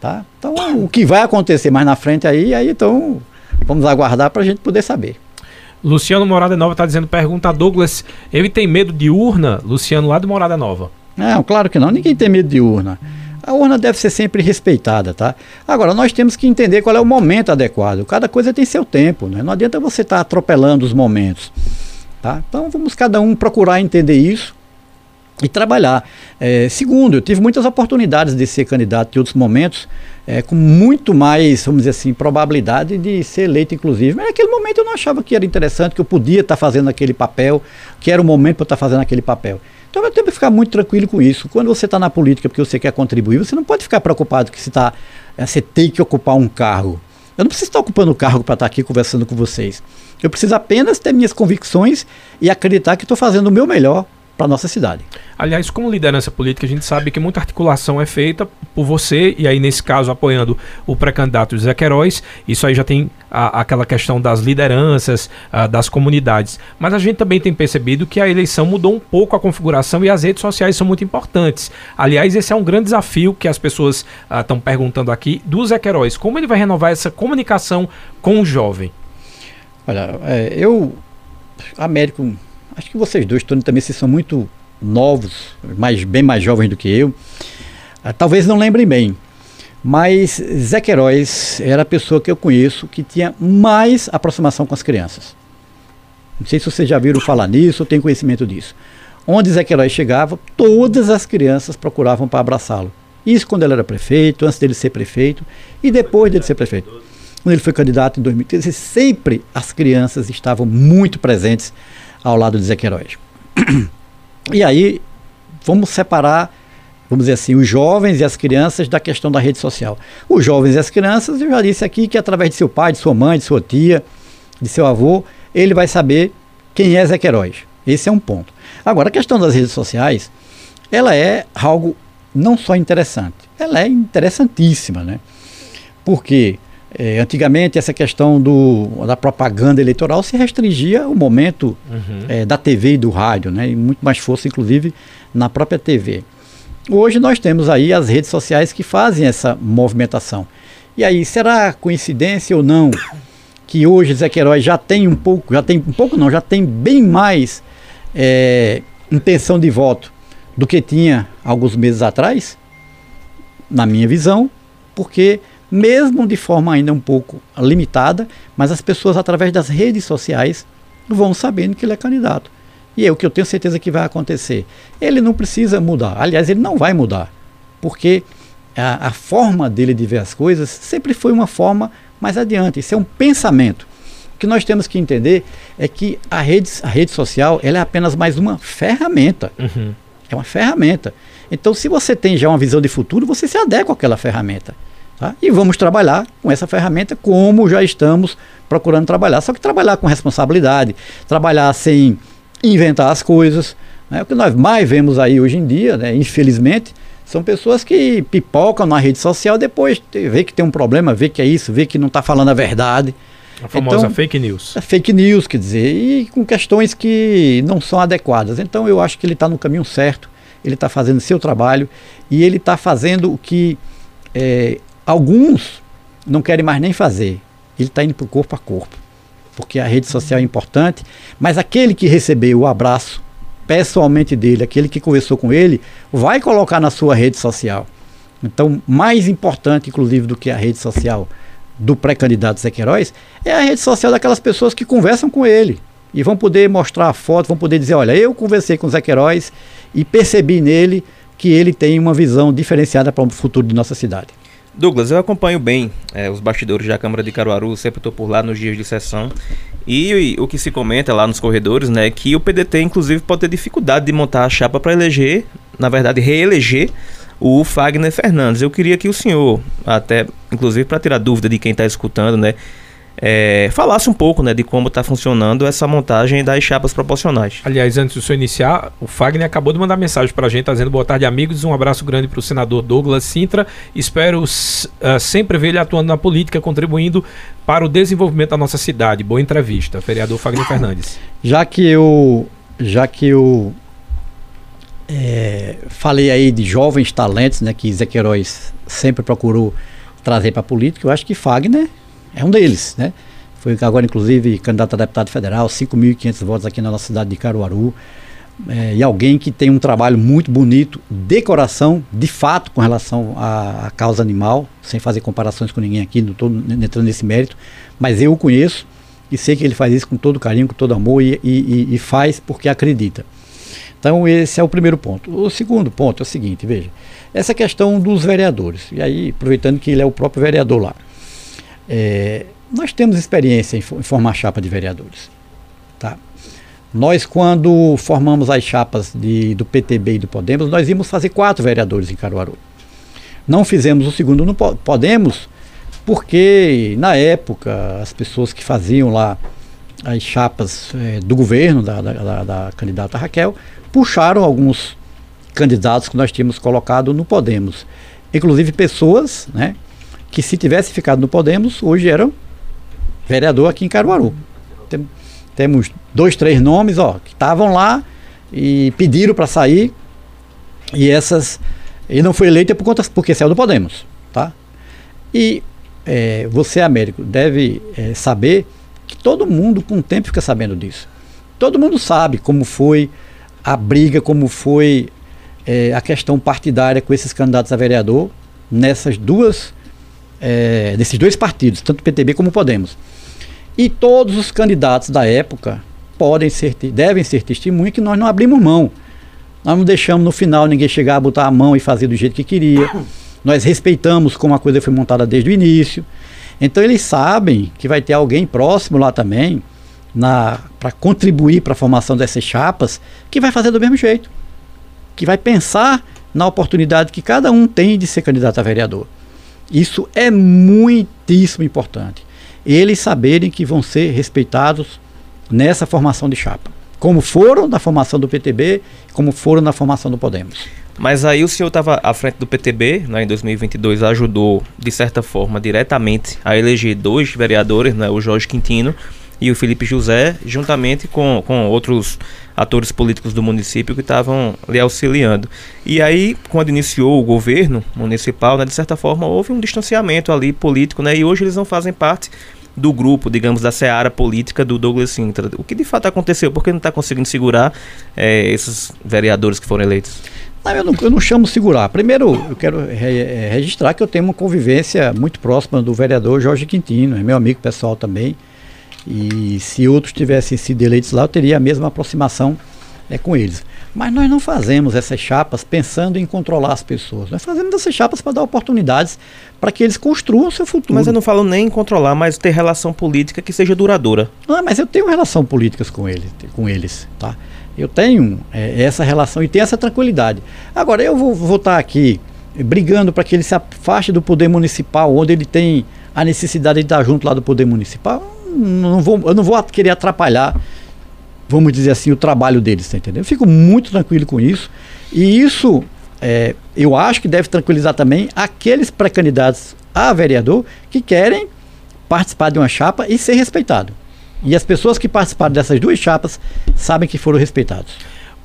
Tá? Então, o que vai acontecer mais na frente aí, aí então vamos aguardar para a gente poder saber. Luciano Morada Nova está dizendo, pergunta a Douglas, ele tem medo de urna? Luciano, lá de Morada Nova. Não, claro que não, ninguém tem medo de urna. A urna deve ser sempre respeitada, tá? Agora, nós temos que entender qual é o momento adequado. Cada coisa tem seu tempo, né? Não adianta você estar tá atropelando os momentos, tá? Então, vamos cada um procurar entender isso e trabalhar. É, segundo, eu tive muitas oportunidades de ser candidato em outros momentos, é, com muito mais, vamos dizer assim, probabilidade de ser eleito, inclusive. Mas naquele momento eu não achava que era interessante, que eu podia estar fazendo aquele papel, que era o momento para estar fazendo aquele papel. Então eu tenho que ficar muito tranquilo com isso. Quando você está na política porque você quer contribuir, você não pode ficar preocupado que você, tá, é, você tem que ocupar um cargo. Eu não preciso estar ocupando o cargo para estar aqui conversando com vocês. Eu preciso apenas ter minhas convicções e acreditar que estou fazendo o meu melhor para nossa cidade. Aliás, como liderança política, a gente sabe que muita articulação é feita por você, e aí nesse caso apoiando o pré-candidato José Queiroz, isso aí já tem a, aquela questão das lideranças, a, das comunidades. Mas a gente também tem percebido que a eleição mudou um pouco a configuração e as redes sociais são muito importantes. Aliás, esse é um grande desafio que as pessoas estão perguntando aqui do Zé Queiroz. Como ele vai renovar essa comunicação com o jovem? Olha, é, eu, Américo acho que vocês dois, Tony, também vocês são muito novos, mais, bem mais jovens do que eu. Ah, talvez não lembrem bem, mas Zé Queiroz era a pessoa que eu conheço que tinha mais aproximação com as crianças. Não sei se vocês já viram falar nisso ou têm conhecimento disso. Onde Zé Queiroz chegava, todas as crianças procuravam para abraçá-lo. Isso quando ele era prefeito, antes dele ser prefeito e depois dele ser prefeito. Quando ele foi candidato em 2013, sempre as crianças estavam muito presentes ao lado de Queiroz. E aí, vamos separar vamos dizer assim, os jovens e as crianças da questão da rede social. Os jovens e as crianças, eu já disse aqui que através de seu pai, de sua mãe, de sua tia, de seu avô, ele vai saber quem é Queiroz. Esse é um ponto. Agora, a questão das redes sociais, ela é algo não só interessante, ela é interessantíssima, né? Porque é, antigamente essa questão do, da propaganda eleitoral se restringia ao momento uhum. é, da TV e do rádio, né? E muito mais força, inclusive, na própria TV. Hoje nós temos aí as redes sociais que fazem essa movimentação. E aí, será coincidência ou não que hoje Zé Queiroz já tem um pouco, já tem um pouco não, já tem bem mais é, intenção de voto do que tinha alguns meses atrás? Na minha visão, porque mesmo de forma ainda um pouco limitada, mas as pessoas através das redes sociais vão sabendo que ele é candidato. E é o que eu tenho certeza que vai acontecer. Ele não precisa mudar. Aliás, ele não vai mudar. Porque a, a forma dele de ver as coisas sempre foi uma forma mais adiante. Isso é um pensamento. O que nós temos que entender é que a rede, a rede social ela é apenas mais uma ferramenta. Uhum. É uma ferramenta. Então, se você tem já uma visão de futuro, você se adequa àquela ferramenta. Tá? E vamos trabalhar com essa ferramenta como já estamos procurando trabalhar. Só que trabalhar com responsabilidade, trabalhar sem inventar as coisas. Né? O que nós mais vemos aí hoje em dia, né? infelizmente, são pessoas que pipocam na rede social, depois vê que tem um problema, vê que é isso, vê que não está falando a verdade. A famosa então, fake news. É fake news, quer dizer, e com questões que não são adequadas. Então eu acho que ele está no caminho certo, ele está fazendo seu trabalho e ele está fazendo o que é, alguns não querem mais nem fazer. Ele está indo para o corpo a corpo porque a rede social é importante, mas aquele que recebeu o abraço pessoalmente dele, aquele que conversou com ele, vai colocar na sua rede social. Então, mais importante, inclusive, do que a rede social do pré-candidato Queiroz, é a rede social daquelas pessoas que conversam com ele. E vão poder mostrar a foto, vão poder dizer, olha, eu conversei com o Queiroz e percebi nele que ele tem uma visão diferenciada para o futuro de nossa cidade. Douglas, eu acompanho bem é, os bastidores da Câmara de Caruaru, sempre estou por lá nos dias de sessão. E, e, o que se comenta lá nos corredores, né, é que o PDT, inclusive, pode ter dificuldade de montar a chapa para eleger, na verdade, reeleger o Fagner Fernandes. Eu queria que o senhor, até, inclusive, para tirar dúvida de quem está escutando, né, é, falasse um pouco né, de como está funcionando essa montagem das chapas proporcionais. Aliás, antes do senhor iniciar, o Fagner acabou de mandar mensagem para a gente, dizendo boa tarde, amigos. Um abraço grande para o senador Douglas Sintra. Espero uh, sempre ver ele atuando na política, contribuindo para o desenvolvimento da nossa cidade. Boa entrevista, vereador Fagner Fernandes. Já que eu, já que eu é, falei aí de jovens talentos, né, que Queiroz sempre procurou trazer para a política, eu acho que Fagner é um deles, né? Foi agora, inclusive, candidato a deputado federal, 5.500 votos aqui na nossa cidade de Caruaru. É, e alguém que tem um trabalho muito bonito de coração, de fato, com relação à, causa animal, sem fazer comparações com ninguém aqui, não estou entrando nesse mérito, mas eu o conheço e sei que ele faz isso com todo carinho, com todo amor e, e, e faz porque acredita. Então, esse é o primeiro ponto. O segundo ponto é o seguinte: veja, essa questão dos vereadores, e aí, aproveitando que ele é o próprio vereador lá. É, nós temos experiência em, formar chapa de vereadores. Tá? Nós, quando formamos as chapas de, do PTB e do Podemos, nós íamos fazer quatro vereadores em Caruaru. Não fizemos o segundo no Podemos, porque na época as pessoas que faziam lá as chapas é, do governo, da, da, da, da candidata Raquel, puxaram alguns candidatos que nós tínhamos colocado no Podemos. Inclusive pessoas né, que se tivesse ficado no Podemos, hoje era vereador aqui em Caruaru. Tem, temos dois, três nomes ó, que estavam lá e pediram para sair e essas e não foi eleita por conta porque saiu do Podemos, tá? E é, você Américo deve é, saber que todo mundo com o tempo fica sabendo disso. Todo mundo sabe como foi a briga, como foi é, a questão partidária com esses candidatos a vereador nessas duas é, desses dois partidos, tanto PTB como Podemos. E todos os candidatos da época podem ser, devem ser testemunha que nós não abrimos mão. Nós não deixamos no final ninguém chegar a botar a mão e fazer do jeito que queria. Nós respeitamos como a coisa foi montada desde o início. Então eles sabem que vai ter alguém próximo lá também para contribuir para a formação dessas chapas que vai fazer do mesmo jeito. Que vai pensar na oportunidade que cada um tem de ser candidato a vereador. Isso é muitíssimo importante. Eles saberem que vão ser respeitados nessa formação de chapa, como foram na formação do PTB, como foram na formação do Podemos. Mas aí o senhor estava à frente do PTB, né, em 2022, ajudou, de certa forma, diretamente a eleger dois vereadores, né, o Jorge Quintino e o Felipe José, juntamente com, com outros atores políticos do município que estavam lhe auxiliando. E aí, quando iniciou o governo municipal, né, de certa forma, houve um distanciamento ali político, né, e hoje eles não fazem parte do grupo, digamos, da seara política do Douglas Sintra. O que de fato aconteceu? Por que não está conseguindo segurar é, esses vereadores que foram eleitos? Não, eu, não, eu não chamo segurar. Primeiro, eu quero re, é, registrar que eu tenho uma convivência muito próxima do vereador Jorge Quintino, é meu amigo pessoal também. E se outros tivessem sido eleitos lá, eu teria a mesma aproximação é, com eles. Mas nós não fazemos essas chapas pensando em controlar as pessoas. Nós fazemos essas chapas para dar oportunidades para que eles construam o seu futuro. Mas eu não falo nem em controlar, mas ter relação política que seja duradoura. Não, mas eu tenho relação políticas com eles, com eles, tá? Eu tenho é, essa relação e tenho essa tranquilidade. Agora, eu vou, estar aqui brigando para que ele se afaste do poder municipal, onde ele tem a necessidade de estar junto lá do poder municipal. Não vou, eu não vou querer atrapalhar, vamos dizer assim, o trabalho deles, tá entendendo? Eu fico muito tranquilo com isso. E isso, é, eu acho que deve tranquilizar também aqueles pré-candidatos a vereador que querem participar de uma chapa e ser respeitado. E as pessoas que participaram dessas duas chapas sabem que foram respeitados.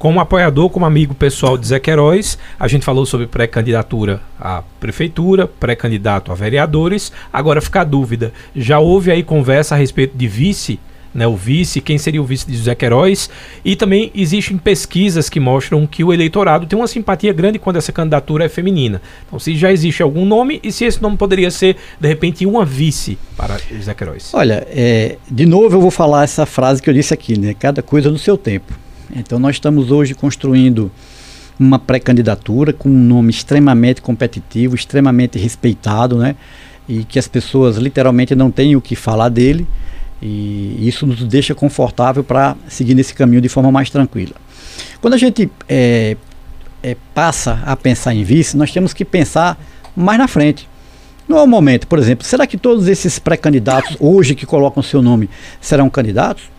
Como apoiador, como amigo pessoal de Zé Queiroz, a gente falou sobre pré-candidatura à prefeitura, pré-candidato a vereadores. Agora fica a dúvida: já houve aí conversa a respeito de vice? né, o vice, quem seria o vice de José Queiroz. E também existem pesquisas que mostram que o eleitorado tem uma simpatia grande quando essa candidatura é feminina. Então, se já existe algum nome e se esse nome poderia ser, de repente, uma vice para José Queiroz. Olha, é, de novo eu vou falar essa frase que eu disse aqui, né? Cada coisa no seu tempo. Então, nós estamos hoje construindo uma pré-candidatura com um nome extremamente competitivo, extremamente respeitado, né? E que as pessoas literalmente não têm o que falar dele. E isso nos deixa confortável para seguir nesse caminho de forma mais tranquila. Quando a gente é, é, passa a pensar em vice, nós temos que pensar mais na frente. Não é o momento, por exemplo, será que todos esses pré-candidatos hoje que colocam seu nome serão candidatos?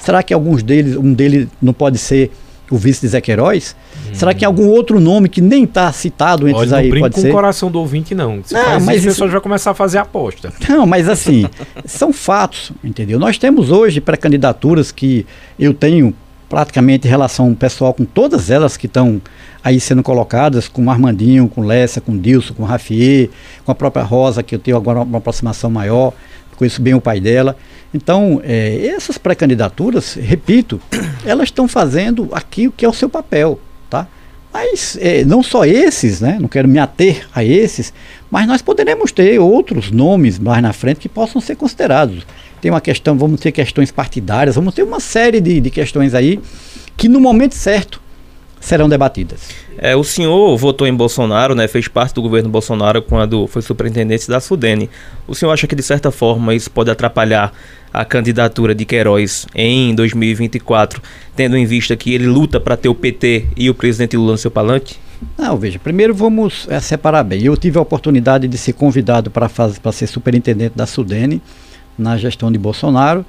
Será que alguns deles, um deles não pode ser o vice de Zé Queiroz? Hum. Será que algum outro nome que nem está citado entre Olha, aí pode com ser? o coração do ouvinte, não. Se não, mas isso, já começar a fazer aposta. Não, mas assim, são fatos, entendeu? Nós temos hoje pré-candidaturas que eu tenho praticamente relação pessoal com todas elas que estão aí sendo colocadas, com Armandinho, com Lessa, com Dilson, com Rafier, com a própria Rosa, que eu tenho agora uma aproximação maior, conheço bem o pai dela. Então, é, essas pré-candidaturas, repito, elas estão fazendo aqui o que é o seu papel, tá? Mas é, não só esses, né? Não quero me ater a esses, mas nós poderemos ter outros nomes mais na frente que possam ser considerados. Tem uma questão, vamos ter questões partidárias, vamos ter uma série de, de questões aí que no momento certo serão debatidas. É, o senhor votou em Bolsonaro, né, fez parte do governo Bolsonaro quando foi superintendente da Sudene. O senhor acha que de certa forma isso pode atrapalhar a candidatura de Queiroz em 2024, tendo em vista que ele luta para ter o PT e o presidente Lula no seu palanque? Não, veja, primeiro vamos é, separar bem. Eu tive a oportunidade de ser convidado para ser superintendente da Sudene na gestão de Bolsonaro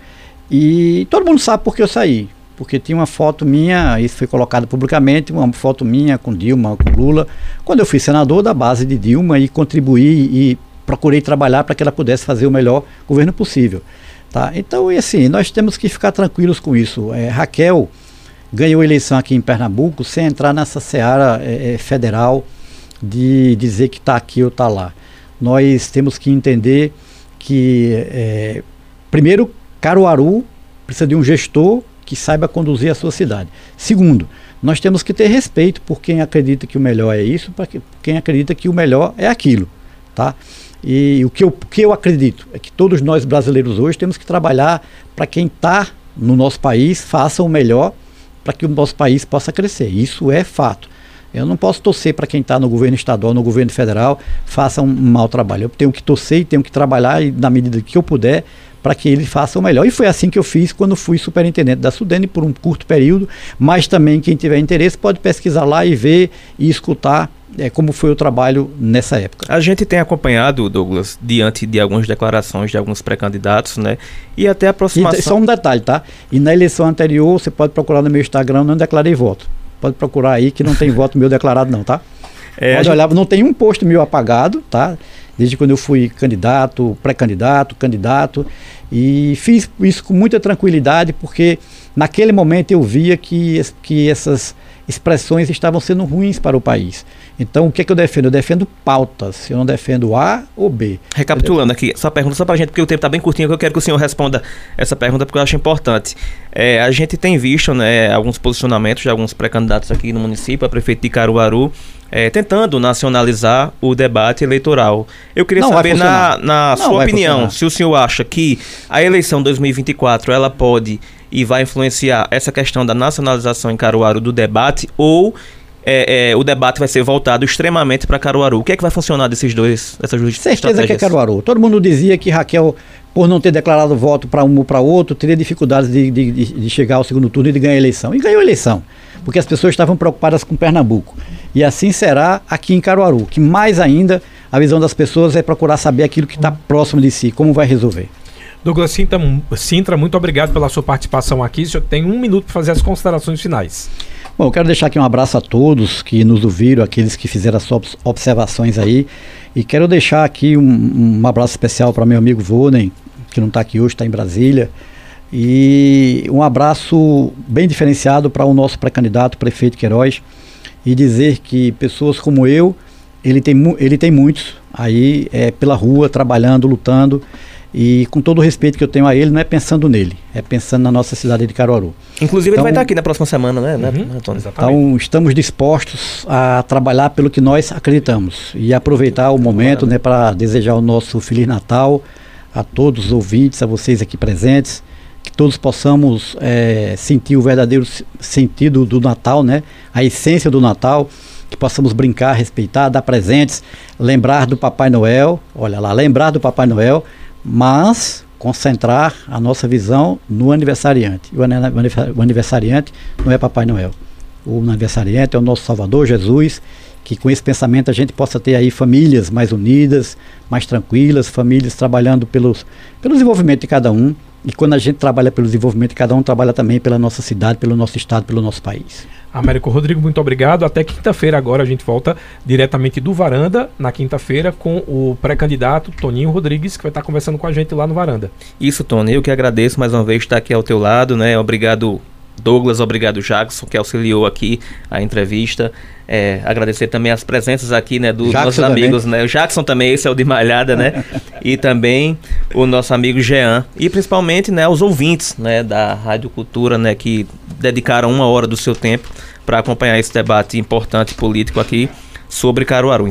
e todo mundo sabe por que eu saí porque tinha uma foto minha, isso foi colocado publicamente, uma foto minha com Dilma, com Lula, quando eu fui senador da base de Dilma e contribuí e procurei trabalhar para que ela pudesse fazer o melhor governo possível. Tá? Então, e assim, nós temos que ficar tranquilos com isso. É, Raquel ganhou eleição aqui em Pernambuco sem entrar nessa seara é, é federal de dizer que está aqui ou está lá. Nós temos que entender que, é, primeiro, Caruaru precisa de um gestor que saiba conduzir a sua cidade. Segundo, nós temos que ter respeito por quem acredita que o melhor é isso, para quem acredita que o melhor é aquilo, tá? E o que, eu, que eu acredito é que todos nós brasileiros hoje temos que trabalhar para quem está no nosso país faça o melhor para que o nosso país possa crescer. Isso é fato. Eu não posso torcer para quem está no governo estadual, no governo federal, faça um, um mau trabalho. Eu tenho que torcer e tenho que trabalhar e, na medida que eu puder para que ele faça o melhor. E foi assim que eu fiz quando fui superintendente da Sudene por um curto período, mas também quem tiver interesse pode pesquisar lá e ver e escutar é, como foi o trabalho nessa época. A gente tem acompanhado, Douglas, diante de algumas declarações de alguns pré-candidatos, né? E até a aproximação. E, só um detalhe, tá? E na eleição anterior, você pode procurar no meu Instagram, não declarei voto. Pode procurar aí que não tem voto meu declarado, não, tá? É, pode gente... olhar, não tem um posto meu apagado, tá? Desde quando eu fui candidato, pré-candidato, candidato. E fiz isso com muita tranquilidade, porque naquele momento eu via que, que essas expressões estavam sendo ruins para o país. Então, o que, é que eu defendo? Eu defendo pautas, eu não defendo A ou B. Recapitulando aqui, só pergunta só para a gente, porque o tempo está bem curtinho, que eu quero que o senhor responda essa pergunta, porque eu acho importante. É, a gente tem visto né, alguns posicionamentos de alguns pré-candidatos aqui no município, a prefeito de Caruaru, é, tentando nacionalizar o debate eleitoral. Eu queria não saber, na, na sua opinião, funcionar. se o senhor acha que a eleição 2024 ela pode e vai influenciar essa questão da nacionalização em Caruaru do debate ou é, é, o debate vai ser voltado extremamente para Caruaru. O que é que vai funcionar desses dois, dessas duas Certeza que é Caruaru. Todo mundo dizia que Raquel, por não ter declarado voto para um ou para outro, teria dificuldades de, de, de, chegar ao segundo turno e de ganhar a eleição. E ganhou a eleição, porque as pessoas estavam preocupadas com Pernambuco. E assim será aqui em Caruaru, que mais ainda a visão das pessoas é procurar saber aquilo que está próximo de si, como vai resolver. Douglas Sintra, Sintra, muito obrigado pela sua participação aqui. O senhor tem um minuto para fazer as considerações finais. Bom, eu quero deixar aqui um abraço a todos que nos ouviram, aqueles que fizeram as suas observações aí. E quero deixar aqui um, um abraço especial para meu amigo Vonen, que não está aqui hoje, está em Brasília. E um abraço bem diferenciado para o nosso pré-candidato, prefeito Queiroz. E dizer que pessoas como eu, ele tem, ele tem muitos aí é, pela rua, trabalhando, lutando. E com todo o respeito que eu tenho a ele, não é pensando nele, é pensando na nossa cidade de Caruaru. Inclusive então, ele vai estar aqui na próxima semana, né, né uhum, Antônio? Então estamos dispostos a trabalhar pelo que nós acreditamos e aproveitar o momento né, para desejar o nosso Feliz Natal a todos os ouvintes, a vocês aqui presentes, que todos possamos é, sentir o verdadeiro sentido do Natal, né, a essência do Natal que possamos brincar, respeitar, dar presentes, lembrar do Papai Noel, olha lá, lembrar do Papai Noel, mas concentrar a nossa visão no aniversariante. O aniversariante não é Papai Noel. O aniversariante é o nosso Salvador Jesus, que com esse pensamento a gente possa ter aí famílias mais unidas, mais tranquilas, famílias trabalhando pelos, pelo desenvolvimento de cada um. E quando a gente trabalha pelo desenvolvimento de cada um, trabalha também pela nossa cidade, pelo nosso estado, pelo nosso país. Américo Rodrigo, muito obrigado. Até quinta-feira agora a gente volta diretamente do Varanda, na quinta-feira, com o pré-candidato Toninho Rodrigues, que vai estar conversando com a gente lá no Varanda. Isso, Tony, eu que agradeço mais uma vez estar aqui ao teu lado, né? Obrigado Douglas, obrigado Jackson, que auxiliou aqui a entrevista. É, agradecer também as presenças aqui, né, dos Jackson nossos amigos, também. né? O Jackson também, esse é o de Malhada, né? e também o nosso amigo Jean. E principalmente, né, os ouvintes, né, da Rádio Cultura, né, que dedicaram uma hora do seu tempo para acompanhar esse debate importante político aqui sobre Caruaru.